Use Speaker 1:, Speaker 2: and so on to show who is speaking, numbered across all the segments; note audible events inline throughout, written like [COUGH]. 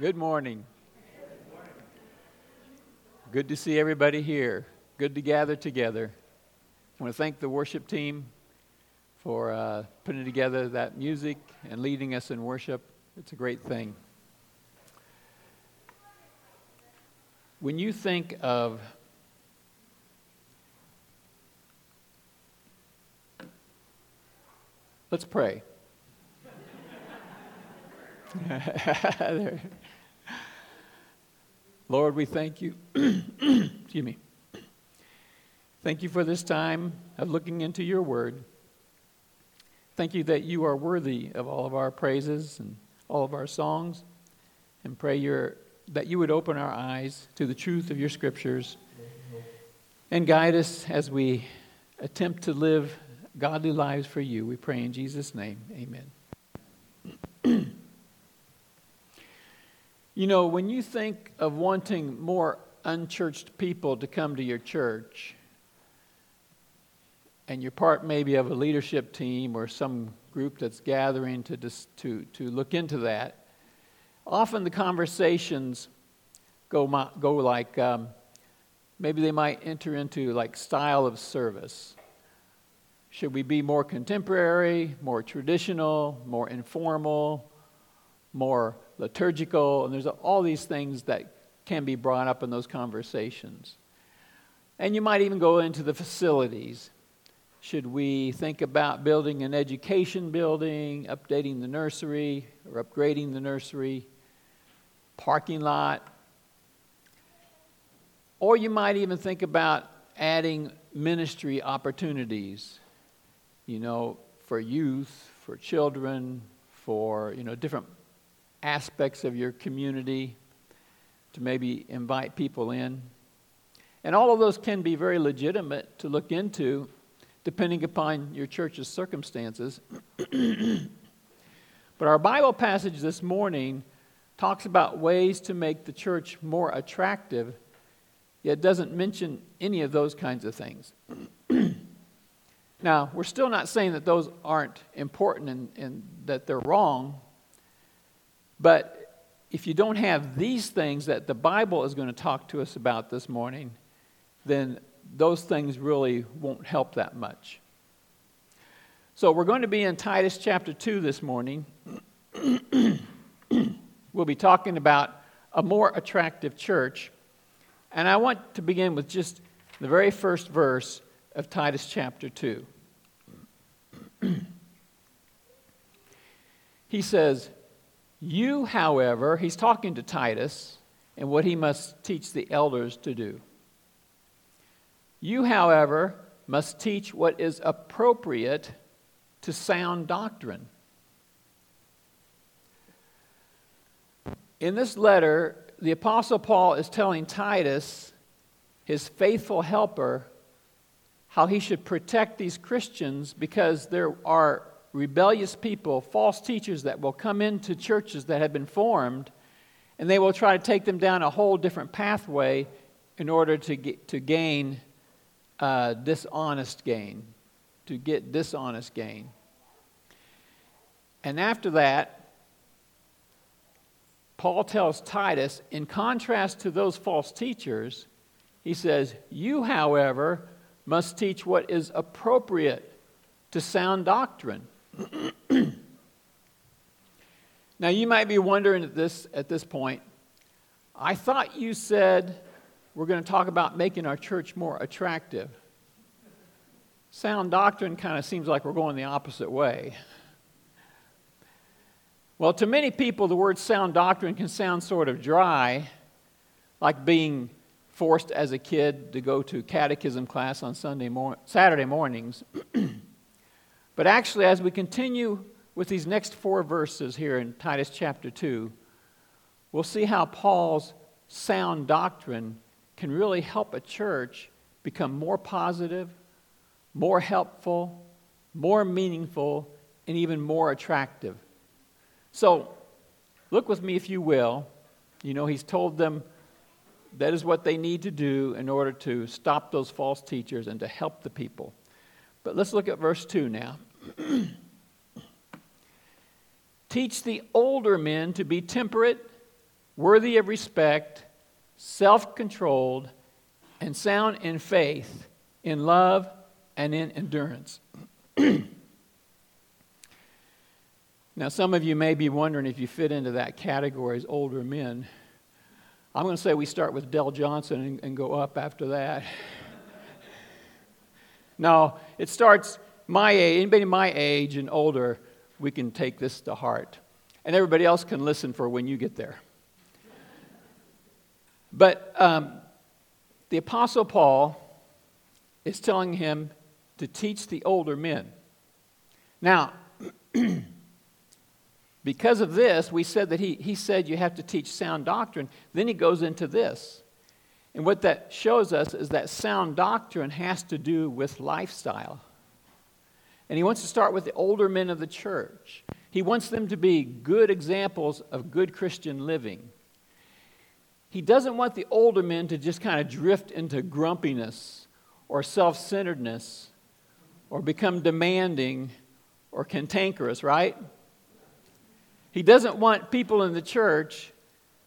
Speaker 1: Good morning. Good to see everybody here. Good to gather together. I want to thank the worship team for uh, putting together that music and leading us in worship. It's a great thing. When you think of Let's pray. [LAUGHS] Lord, we thank you. [CLEARS THROAT] Excuse me. Thank you for this time of looking into your word. Thank you that you are worthy of all of our praises and all of our songs. And pray your, that you would open our eyes to the truth of your scriptures and guide us as we attempt to live godly lives for you. We pray in Jesus' name. Amen. You know, when you think of wanting more unchurched people to come to your church, and you're part maybe of a leadership team or some group that's gathering to, dis, to, to look into that, often the conversations go, go like um, maybe they might enter into like style of service. Should we be more contemporary, more traditional, more informal, more liturgical, and there's all these things that can be brought up in those conversations. And you might even go into the facilities. Should we think about building an education building, updating the nursery, or upgrading the nursery, parking lot? Or you might even think about adding ministry opportunities, you know, for youth, for children, for, you know, different aspects of your community to maybe invite people in. And all of those can be very legitimate to look into depending upon your church's circumstances. [CLEARS THROAT] but our Bible passage this morning talks about ways to make the church more attractive, yet doesn't mention any of those kinds of things. [CLEARS THROAT] now, we're still not saying that those aren't important and, and that they're wrong. But if you don't have these things that the Bible is going to talk to us about this morning, then those things really won't help that much. So we're going to be in Titus chapter 2 this morning. [CLEARS THROAT] we'll be talking about a more attractive church. And I want to begin with just the very first verse of Titus chapter 2. [CLEARS THROAT] he says, you, however, he's talking to Titus and what he must teach the elders to do. You, however, must teach what is appropriate to sound doctrine. In this letter, the Apostle Paul is telling Titus, his faithful helper, how he should protect these Christians because there are rebellious people, false teachers that will come into churches that have been formed, and they will try to take them down a whole different pathway in order to, get, to gain uh, dishonest gain, to get dishonest gain. And after that, Paul tells Titus, in contrast to those false teachers, he says, You, however, must teach what is appropriate to sound doctrine. [CLEARS THROAT] now, you might be wondering at this, at this point, I thought you said we're going to talk about making our church more attractive. Sound doctrine kind of seems like we're going the opposite way. Well, to many people, the word sound doctrine can sound sort of dry, like being forced as a kid to go to catechism class on Sunday mor- Saturday mornings. [CLEARS THROAT] But actually, as we continue with these next four verses here in Titus chapter 2, we'll see how Paul's sound doctrine can really help a church become more positive, more helpful, more meaningful, and even more attractive. So, look with me if you will. You know, he's told them that is what they need to do in order to stop those false teachers and to help the people. But let's look at verse 2 now. [CLEARS THROAT] Teach the older men to be temperate, worthy of respect, self controlled, and sound in faith, in love, and in endurance. [CLEARS THROAT] now, some of you may be wondering if you fit into that category as older men. I'm going to say we start with Dell Johnson and, and go up after that. No, it starts my age, anybody my age and older, we can take this to heart. And everybody else can listen for when you get there. But um, the Apostle Paul is telling him to teach the older men. Now, [CLEARS THROAT] because of this, we said that he, he said you have to teach sound doctrine. Then he goes into this. And what that shows us is that sound doctrine has to do with lifestyle. And he wants to start with the older men of the church. He wants them to be good examples of good Christian living. He doesn't want the older men to just kind of drift into grumpiness or self centeredness or become demanding or cantankerous, right? He doesn't want people in the church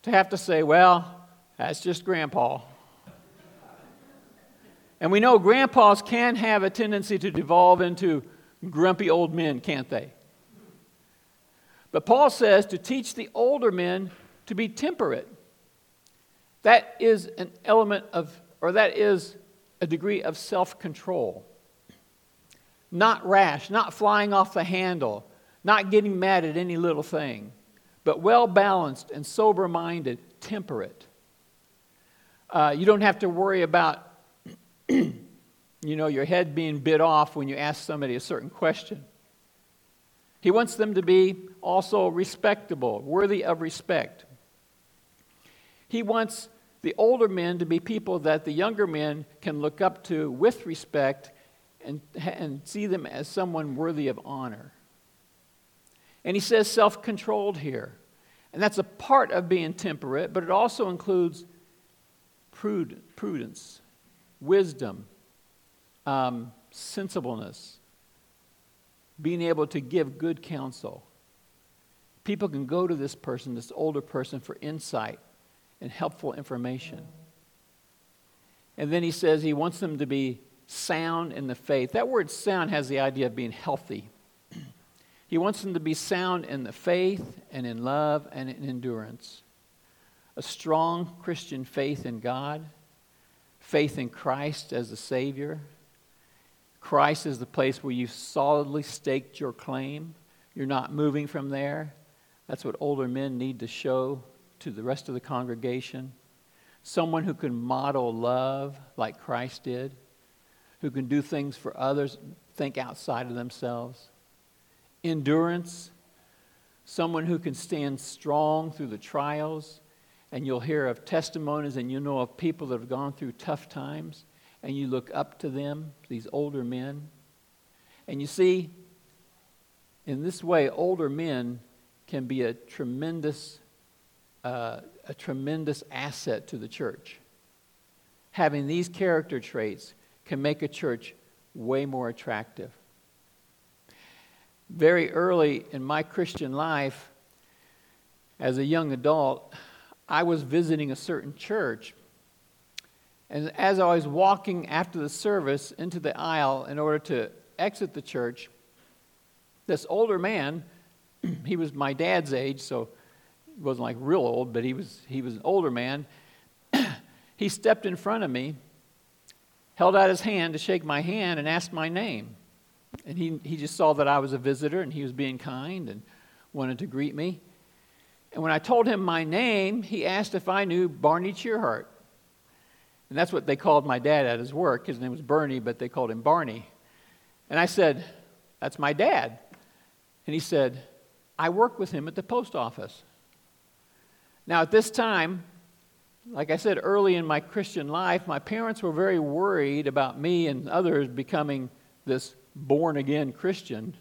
Speaker 1: to have to say, well, that's just grandpa. And we know grandpas can have a tendency to devolve into grumpy old men, can't they? But Paul says to teach the older men to be temperate. That is an element of, or that is a degree of self control. Not rash, not flying off the handle, not getting mad at any little thing, but well balanced and sober minded, temperate. Uh, you don't have to worry about you know, your head being bit off when you ask somebody a certain question. He wants them to be also respectable, worthy of respect. He wants the older men to be people that the younger men can look up to with respect and, and see them as someone worthy of honor. And he says self controlled here. And that's a part of being temperate, but it also includes prudence, wisdom, um, sensibleness, being able to give good counsel. People can go to this person, this older person, for insight and helpful information. And then he says he wants them to be sound in the faith. That word sound has the idea of being healthy. [CLEARS THROAT] he wants them to be sound in the faith and in love and in endurance. A strong Christian faith in God, faith in Christ as the Savior, Christ is the place where you've solidly staked your claim. You're not moving from there. That's what older men need to show to the rest of the congregation. Someone who can model love like Christ did, who can do things for others, think outside of themselves. Endurance, someone who can stand strong through the trials. And you'll hear of testimonies and you know of people that have gone through tough times and you look up to them, these older men. And you see, in this way, older men can be a tremendous, uh, a tremendous asset to the church. Having these character traits can make a church way more attractive. Very early in my Christian life, as a young adult, I was visiting a certain church and as I was walking after the service into the aisle in order to exit the church, this older man, [CLEARS THROAT] he was my dad's age, so he wasn't like real old, but he was, he was an older man. [CLEARS THROAT] he stepped in front of me, held out his hand to shake my hand, and asked my name. And he, he just saw that I was a visitor and he was being kind and wanted to greet me. And when I told him my name, he asked if I knew Barney Cheerheart. And that's what they called my dad at his work. His name was Bernie, but they called him Barney. And I said, That's my dad. And he said, I work with him at the post office. Now, at this time, like I said early in my Christian life, my parents were very worried about me and others becoming this born again Christian.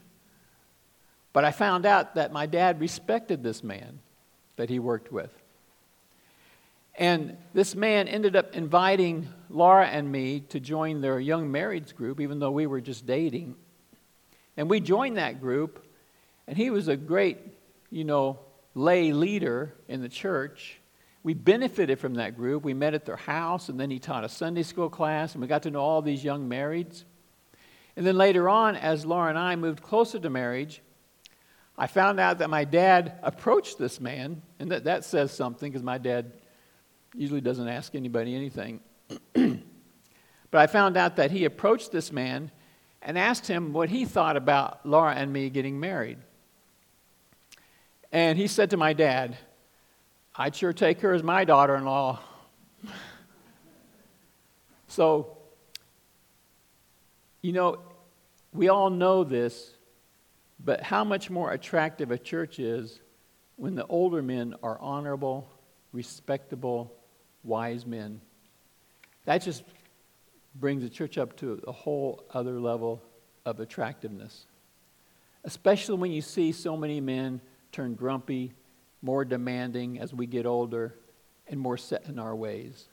Speaker 1: But I found out that my dad respected this man that he worked with. And this man ended up inviting Laura and me to join their young marrieds group, even though we were just dating. And we joined that group, and he was a great, you know, lay leader in the church. we benefited from that group. We met at their house, and then he taught a Sunday school class, and we got to know all these young marrieds. And then later on, as Laura and I moved closer to marriage, I found out that my dad approached this man, and that, that says something because my dad usually doesn't ask anybody anything. [CLEARS THROAT] but I found out that he approached this man and asked him what he thought about Laura and me getting married. And he said to my dad, I'd sure take her as my daughter in law. [LAUGHS] so, you know, we all know this, but how much more attractive a church is when the older men are honorable, respectable, wise men. That just brings the church up to a whole other level of attractiveness. Especially when you see so many men turn grumpy, more demanding as we get older, and more set in our ways.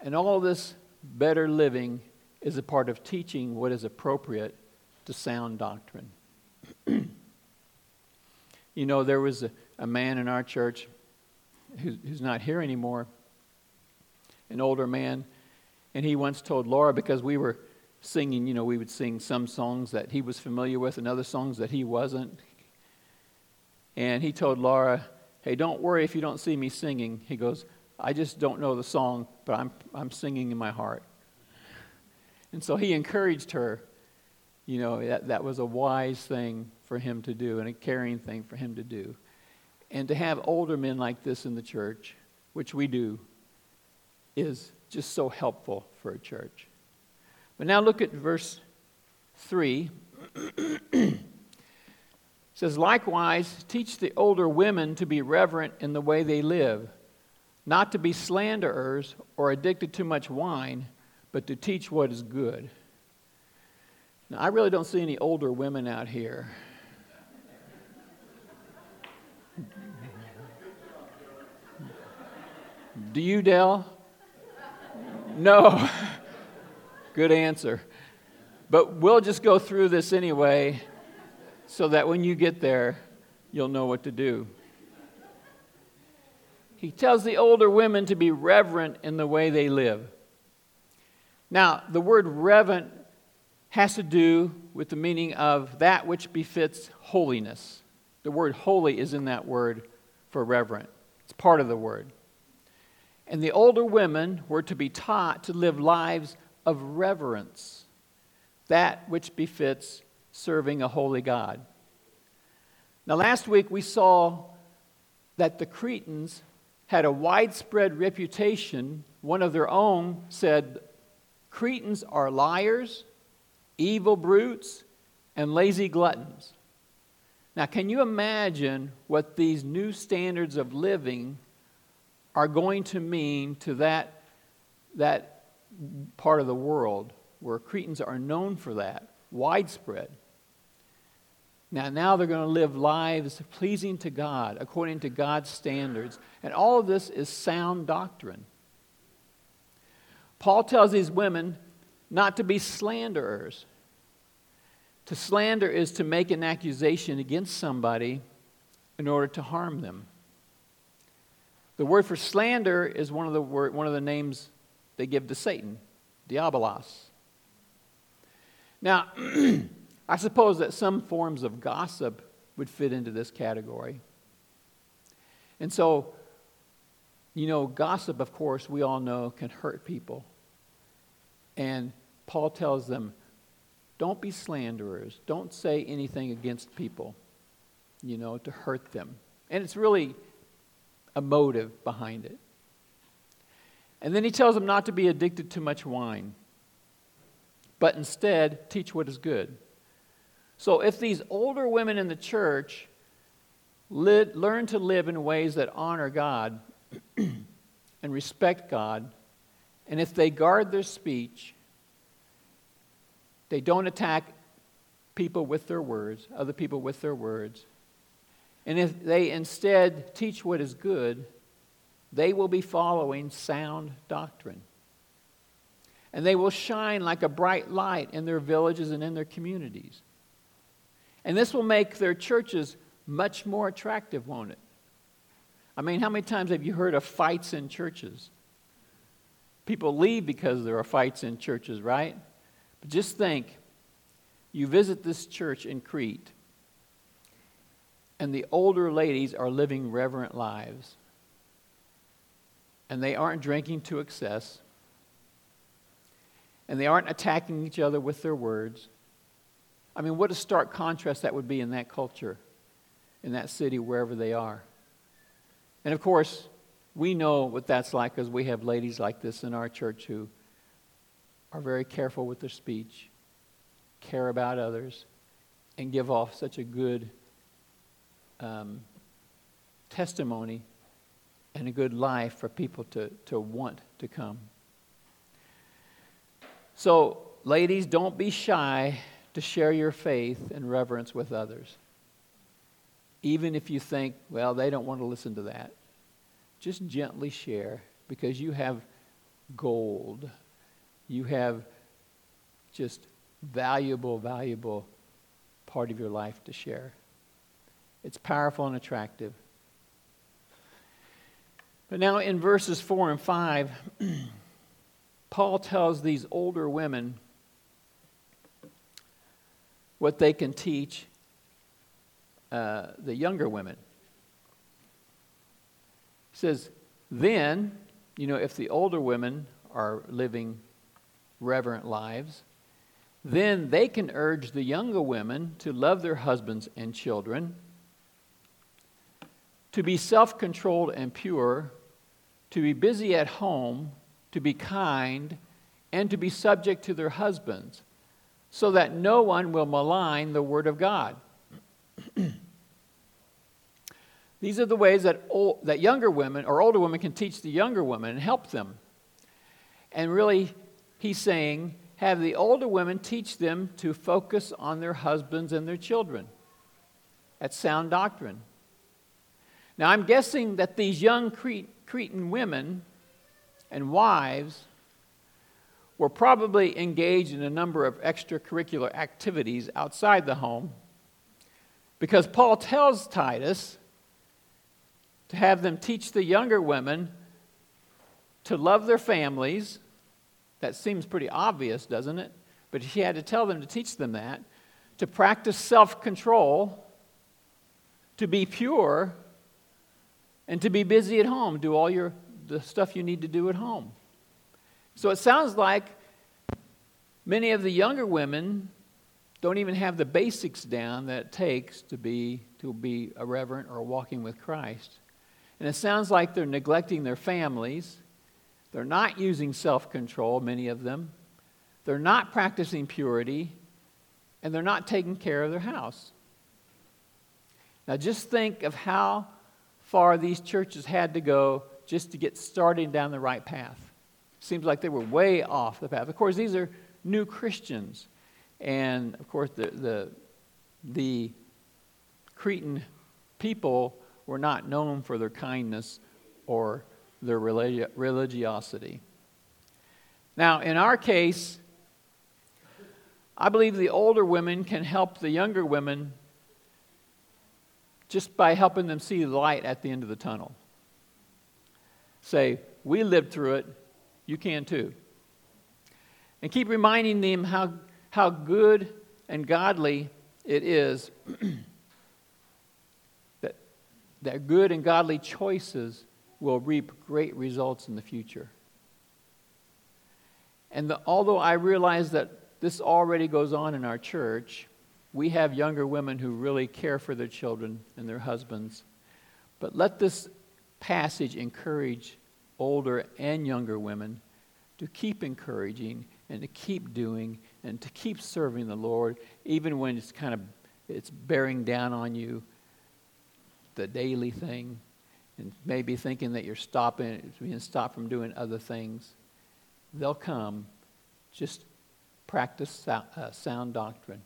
Speaker 1: And all this better living is a part of teaching what is appropriate to sound doctrine. You know, there was a, a man in our church who's, who's not here anymore, an older man, and he once told Laura, because we were singing, you know, we would sing some songs that he was familiar with and other songs that he wasn't. And he told Laura, Hey, don't worry if you don't see me singing. He goes, I just don't know the song, but I'm, I'm singing in my heart. And so he encouraged her. You know, that, that was a wise thing for him to do and a caring thing for him to do. And to have older men like this in the church, which we do, is just so helpful for a church. But now look at verse 3. [CLEARS THROAT] it says, Likewise, teach the older women to be reverent in the way they live, not to be slanderers or addicted to much wine, but to teach what is good. Now, I really don't see any older women out here. Do you, Dell? No. [LAUGHS] Good answer. But we'll just go through this anyway so that when you get there, you'll know what to do. He tells the older women to be reverent in the way they live. Now, the word reverent has to do with the meaning of that which befits holiness. The word holy is in that word for reverent, it's part of the word. And the older women were to be taught to live lives of reverence, that which befits serving a holy God. Now, last week we saw that the Cretans had a widespread reputation. One of their own said, Cretans are liars, evil brutes, and lazy gluttons. Now, can you imagine what these new standards of living are going to mean to that, that part of the world where Cretans are known for that, widespread? Now, now they're going to live lives pleasing to God, according to God's standards. And all of this is sound doctrine. Paul tells these women not to be slanderers. To slander is to make an accusation against somebody in order to harm them. The word for slander is one of the, word, one of the names they give to Satan, diabolos. Now, [CLEARS THROAT] I suppose that some forms of gossip would fit into this category. And so, you know, gossip, of course, we all know can hurt people. And Paul tells them, don't be slanderers. Don't say anything against people, you know, to hurt them. And it's really a motive behind it. And then he tells them not to be addicted to much wine, but instead teach what is good. So if these older women in the church learn to live in ways that honor God [CLEARS THROAT] and respect God, and if they guard their speech, they don't attack people with their words, other people with their words, and if they instead teach what is good, they will be following sound doctrine. And they will shine like a bright light in their villages and in their communities. And this will make their churches much more attractive, won't it? I mean, how many times have you heard of fights in churches? People leave because there are fights in churches, right? But just think you visit this church in Crete, and the older ladies are living reverent lives. And they aren't drinking to excess. And they aren't attacking each other with their words. I mean, what a stark contrast that would be in that culture, in that city, wherever they are. And of course, we know what that's like because we have ladies like this in our church who are very careful with their speech, care about others, and give off such a good um, testimony and a good life for people to, to want to come. So, ladies, don't be shy to share your faith and reverence with others. Even if you think, well, they don't want to listen to that, just gently share because you have gold. You have just valuable, valuable part of your life to share. It's powerful and attractive. But now in verses 4 and 5, [CLEARS THROAT] Paul tells these older women what they can teach uh, the younger women. He says, then, you know, if the older women are living reverent lives, then they can urge the younger women to love their husbands and children, to be self controlled and pure, to be busy at home, to be kind, and to be subject to their husbands, so that no one will malign the word of God. [CLEARS THROAT] These are the ways that, old, that younger women or older women can teach the younger women and help them. And really, he's saying, have the older women teach them to focus on their husbands and their children. That's sound doctrine. Now, I'm guessing that these young Cretan women and wives were probably engaged in a number of extracurricular activities outside the home because Paul tells Titus to have them teach the younger women to love their families. That seems pretty obvious, doesn't it? But he had to tell them to teach them that, to practice self control, to be pure, and to be busy at home, do all your the stuff you need to do at home. So it sounds like many of the younger women don't even have the basics down that it takes to be to be a reverent or walking with Christ. And it sounds like they're neglecting their families. They're not using self control, many of them. They're not practicing purity. And they're not taking care of their house. Now, just think of how far these churches had to go just to get started down the right path. Seems like they were way off the path. Of course, these are new Christians. And of course, the, the, the Cretan people were not known for their kindness or their religi- religiosity. Now, in our case, I believe the older women can help the younger women just by helping them see the light at the end of the tunnel. Say, we lived through it, you can too. And keep reminding them how, how good and godly it is [CLEARS THROAT] that good and godly choices will reap great results in the future. And the, although I realize that this already goes on in our church, we have younger women who really care for their children and their husbands. But let this passage encourage older and younger women to keep encouraging and to keep doing and to keep serving the Lord, even when it's kind of it's bearing down on you the daily thing and maybe thinking that you're stopping, being stopped from doing other things, they'll come. Just practice uh, sound doctrine.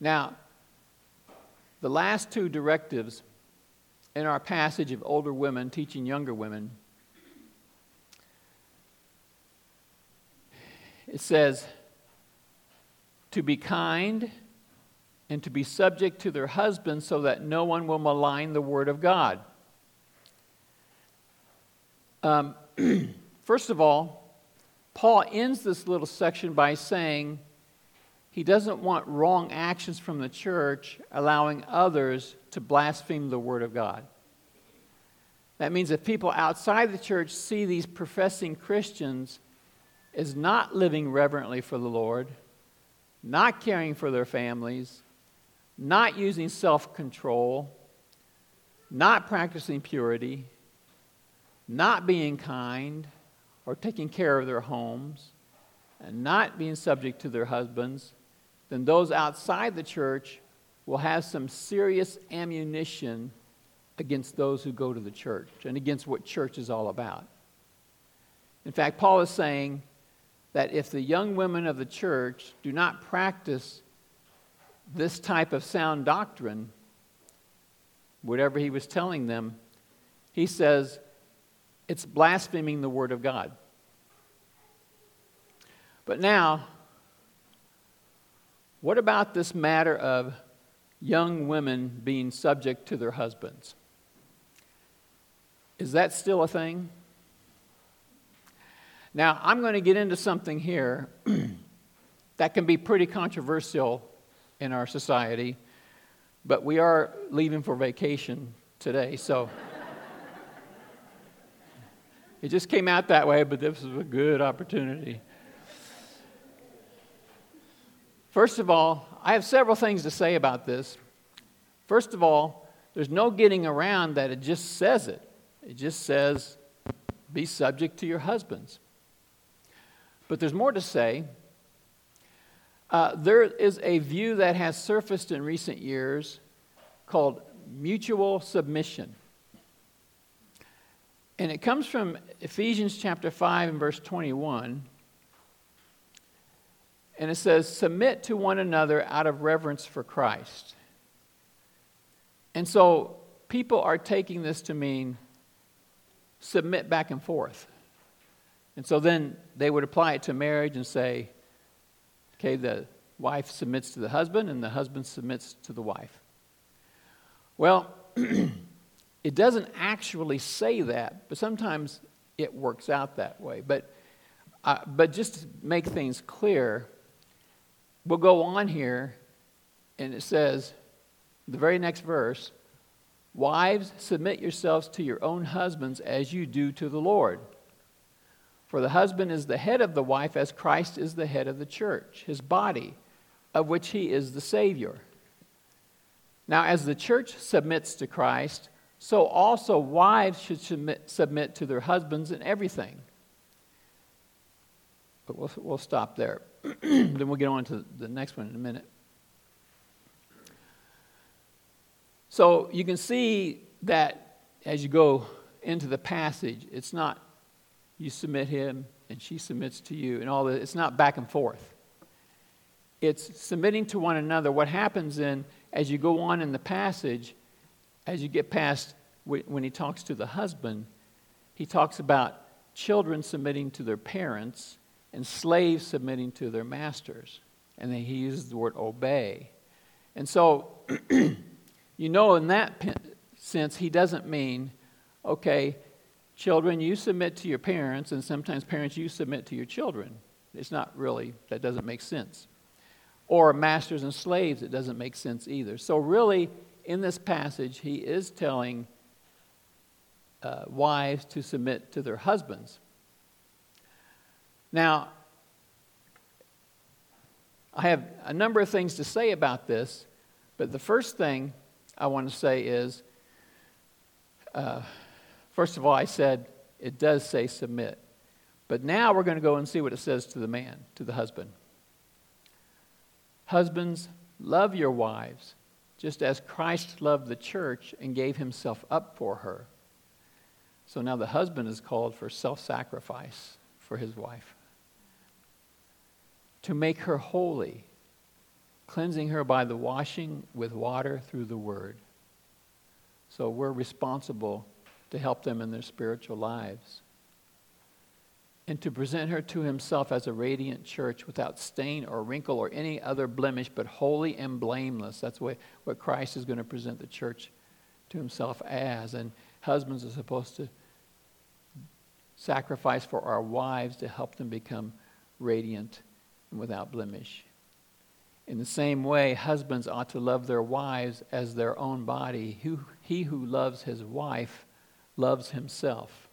Speaker 1: Now, the last two directives in our passage of older women teaching younger women it says to be kind and to be subject to their husbands so that no one will malign the word of God. Um, [CLEARS THROAT] first of all, Paul ends this little section by saying he doesn't want wrong actions from the church allowing others to blaspheme the word of God. That means if people outside the church see these professing Christians as not living reverently for the Lord, not caring for their families, not using self control, not practicing purity, not being kind or taking care of their homes, and not being subject to their husbands, then those outside the church will have some serious ammunition against those who go to the church and against what church is all about. In fact, Paul is saying that if the young women of the church do not practice this type of sound doctrine, whatever he was telling them, he says it's blaspheming the Word of God. But now, what about this matter of young women being subject to their husbands? Is that still a thing? Now, I'm going to get into something here [CLEARS THROAT] that can be pretty controversial in our society, but we are leaving for vacation today, so [LAUGHS] it just came out that way, but this is a good opportunity. First of all, I have several things to say about this. First of all, there's no getting around that it just says it. It just says, be subject to your husbands. But there's more to say. Uh, there is a view that has surfaced in recent years called mutual submission. And it comes from Ephesians chapter 5 and verse 21. And it says, Submit to one another out of reverence for Christ. And so people are taking this to mean submit back and forth. And so then they would apply it to marriage and say, okay, the wife submits to the husband and the husband submits to the wife. Well, [CLEARS THROAT] it doesn't actually say that, but sometimes it works out that way. But, uh, but just to make things clear, we'll go on here and it says, the very next verse, Wives, submit yourselves to your own husbands as you do to the Lord. For the husband is the head of the wife, as Christ is the head of the church, his body, of which he is the Savior. Now, as the church submits to Christ, so also wives should submit, submit to their husbands in everything. But we'll, we'll stop there. [CLEARS THROAT] then we'll get on to the next one in a minute. So you can see that as you go into the passage, it's not you submit him and she submits to you and all that. It's not back and forth. It's submitting to one another. What happens then, as you go on in the passage, as you get past when he talks to the husband, he talks about children submitting to their parents and slaves submitting to their masters. And then he uses the word obey. And so [CLEARS THROAT] You know, in that sense, he doesn't mean, okay, children, you submit to your parents, and sometimes parents, you submit to your children. It's not really, that doesn't make sense. Or masters and slaves, it doesn't make sense either. So, really, in this passage, he is telling uh, wives to submit to their husbands. Now, I have a number of things to say about this, but the first thing I want to say is uh, first of all, I said it does say submit. But now we're going to go and see what it says to the man, to the husband. Husbands, love your wives, just as Christ loved the church and gave himself up for her. So now the husband is called for self sacrifice for his wife. To make her holy, cleansing her by the washing with water through the word. So we're responsible to help them in their spiritual lives. and to present her to himself as a radiant church without stain or wrinkle or any other blemish, but holy and blameless. That's what, what Christ is going to present the church to himself as. And husbands are supposed to sacrifice for our wives to help them become radiant and without blemish. In the same way, husbands ought to love their wives as their own body. He who loves his wife loves himself.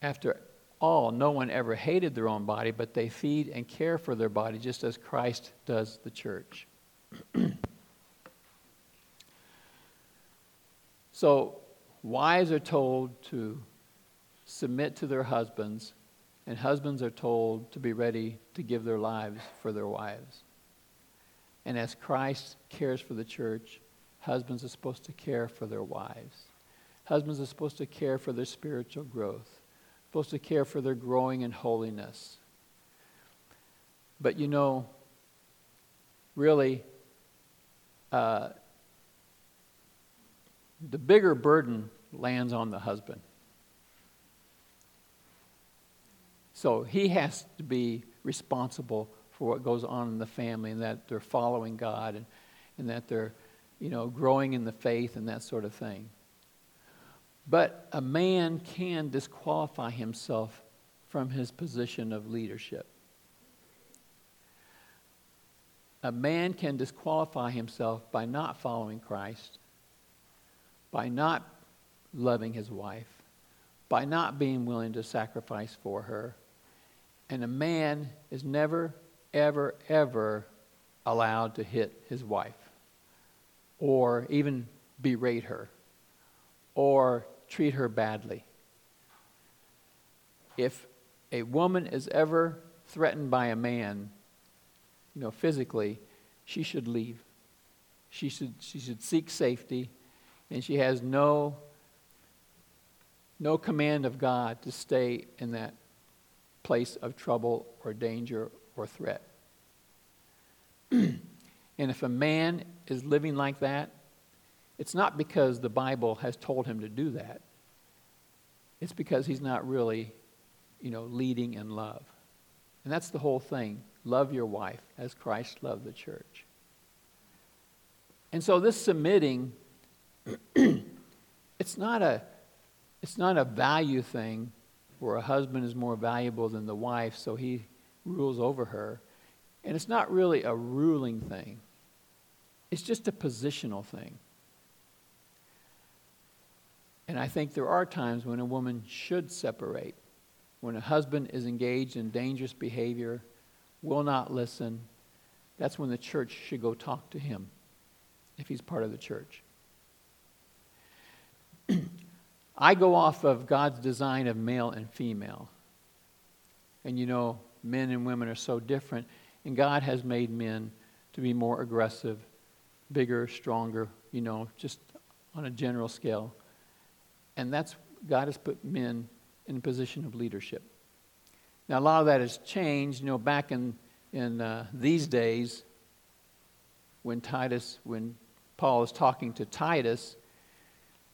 Speaker 1: After all, no one ever hated their own body, but they feed and care for their body just as Christ does the church. [CLEARS THROAT] so, wives are told to submit to their husbands, and husbands are told to be ready to give their lives for their wives. And as Christ cares for the church, husbands are supposed to care for their wives. Husbands are supposed to care for their spiritual growth supposed to care for their growing in holiness. But you know, really, uh, the bigger burden lands on the husband. So he has to be responsible for what goes on in the family and that they're following God and, and that they're, you know, growing in the faith and that sort of thing. But a man can disqualify himself from his position of leadership. A man can disqualify himself by not following Christ, by not loving his wife, by not being willing to sacrifice for her. And a man is never, ever, ever allowed to hit his wife or even berate her or treat her badly. If a woman is ever threatened by a man, you know, physically, she should leave. She should, she should seek safety, and she has no, no command of God to stay in that place of trouble or danger or threat. [CLEARS THROAT] and if a man is living like that, it's not because the Bible has told him to do that. It's because he's not really, you know, leading in love. And that's the whole thing. Love your wife as Christ loved the church. And so this submitting, [CLEARS THROAT] it's not a it's not a value thing where a husband is more valuable than the wife, so he rules over her. And it's not really a ruling thing. It's just a positional thing. And I think there are times when a woman should separate. When a husband is engaged in dangerous behavior, will not listen, that's when the church should go talk to him if he's part of the church. [CLEARS THROAT] I go off of God's design of male and female. And you know, men and women are so different. And God has made men to be more aggressive, bigger, stronger, you know, just on a general scale. And that's, God has put men in a position of leadership. Now, a lot of that has changed. You know, back in, in uh, these days, when Titus, when Paul is talking to Titus,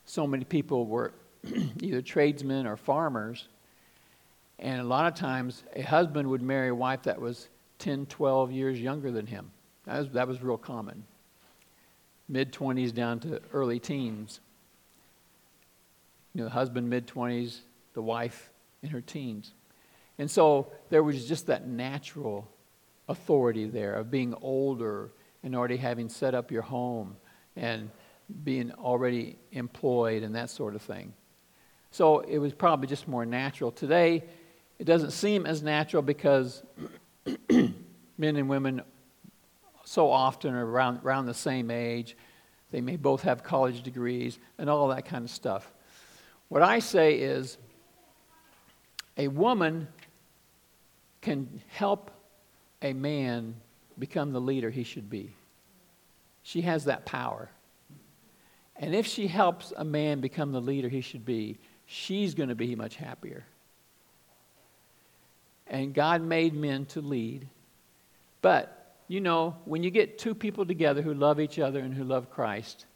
Speaker 1: so many people were [CLEARS THROAT] either tradesmen or farmers. And a lot of times, a husband would marry a wife that was 10, 12 years younger than him. That was, that was real common. Mid 20s down to early teens you know, the husband mid 20s, the wife in her teens. And so there was just that natural authority there of being older and already having set up your home and being already employed and that sort of thing. So it was probably just more natural. Today, it doesn't seem as natural because [CLEARS THROAT] men and women so often are around, around the same age. They may both have college degrees and all that kind of stuff. What I say is a woman can help a man become the leader he should be. She has that power. And if she helps a man become the leader he should be, she's going to be much happier. And God made men to lead. But, you know, when you get two people together who love each other and who love Christ,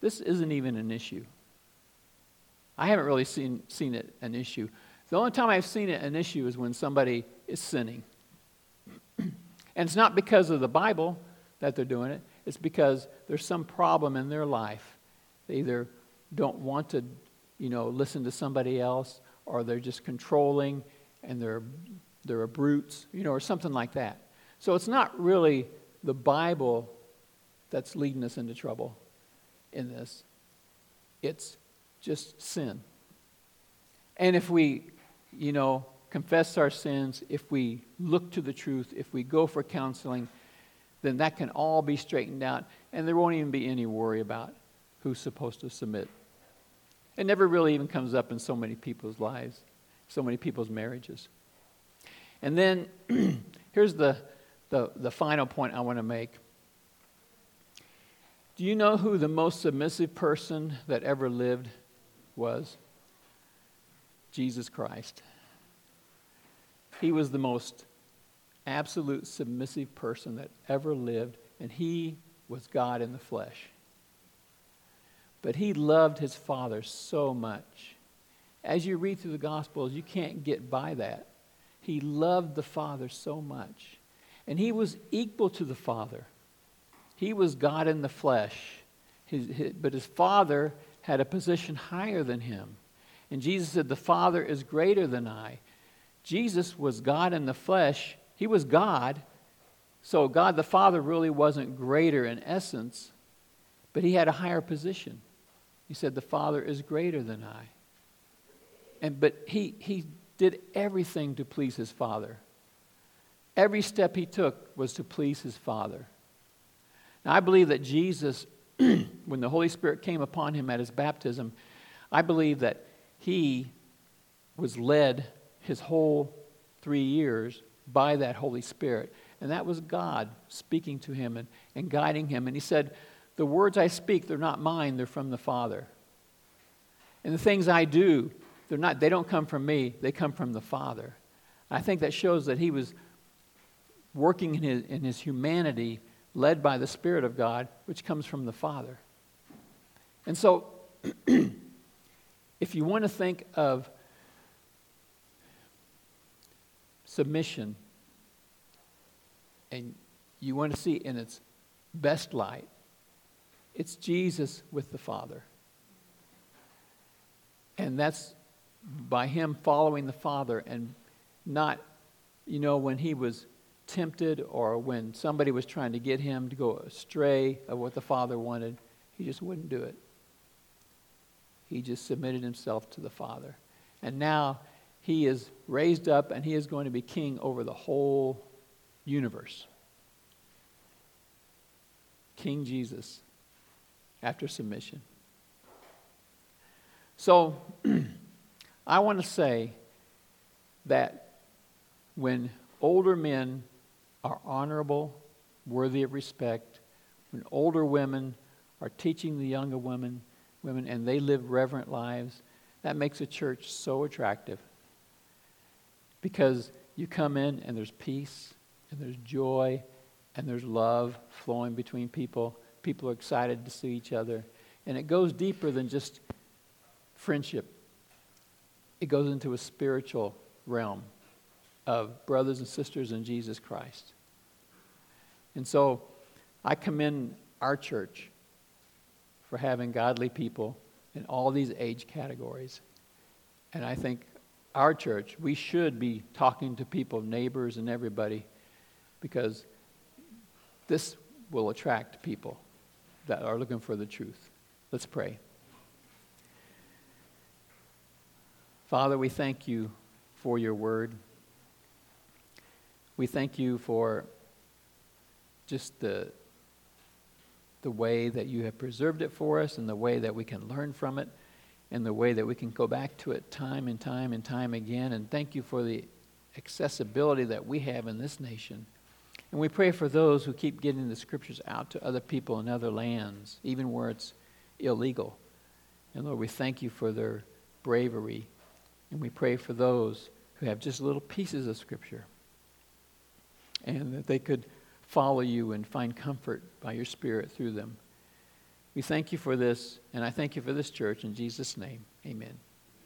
Speaker 1: this isn't even an issue. I haven't really seen, seen it an issue. The only time I've seen it an issue is when somebody is sinning. [CLEARS THROAT] and it's not because of the Bible that they're doing it, it's because there's some problem in their life. They either don't want to, you know, listen to somebody else, or they're just controlling and they're, they're a brutes, you know, or something like that. So it's not really the Bible that's leading us into trouble in this. It's just sin. And if we, you know, confess our sins, if we look to the truth, if we go for counseling, then that can all be straightened out, and there won't even be any worry about who's supposed to submit. It never really even comes up in so many people's lives, so many people's marriages. And then [CLEARS THROAT] here's the, the, the final point I want to make. Do you know who the most submissive person that ever lived was? Jesus Christ. He was the most absolute submissive person that ever lived, and he was God in the flesh. But he loved his Father so much. As you read through the Gospels, you can't get by that. He loved the Father so much. And he was equal to the Father. He was God in the flesh. His, his, but his Father had a position higher than him. And Jesus said, The Father is greater than I. Jesus was God in the flesh. He was God. So God the Father really wasn't greater in essence, but he had a higher position. He said, The Father is greater than I. And, but he, he did everything to please his Father. Every step he took was to please his Father. Now, I believe that Jesus, [CLEARS THROAT] when the Holy Spirit came upon him at his baptism, I believe that he was led his whole three years by that Holy Spirit. And that was God speaking to him and, and guiding him. And he said, The words I speak, they're not mine, they're from the Father. And the things I do, they're not, they don't come from me, they come from the Father. I think that shows that he was working in his, in his humanity, led by the Spirit of God, which comes from the Father. And so, [CLEARS THROAT] if you want to think of submission and you want to see in its best light, it's Jesus with the Father. And that's by him following the Father and not, you know, when he was tempted or when somebody was trying to get him to go astray of what the Father wanted, he just wouldn't do it. He just submitted himself to the Father. And now he is raised up and he is going to be king over the whole universe. King Jesus after submission. So, [CLEARS THROAT] I want to say that when older men are honorable, worthy of respect, when older women are teaching the younger women, women and they live reverent lives, that makes a church so attractive. Because you come in and there's peace and there's joy and there's love flowing between people. People are excited to see each other. And it goes deeper than just friendship, it goes into a spiritual realm of brothers and sisters in Jesus Christ. And so I commend our church for having godly people in all these age categories. And I think our church, we should be talking to people, neighbors, and everybody, because this will attract people that are looking for the truth. Let's pray. Father, we thank you for your word. We thank you for just the, the way that you have preserved it for us and the way that we can learn from it and the way that we can go back to it time and time and time again. And thank you for the accessibility that we have in this nation. And we pray for those who keep getting the scriptures out to other people in other lands, even where it's illegal. And Lord, we thank you for their bravery and we pray for those who have just little pieces of Scripture and that they could follow you and find comfort by your Spirit through them. We thank you for this, and I thank you for this church. In Jesus' name, amen.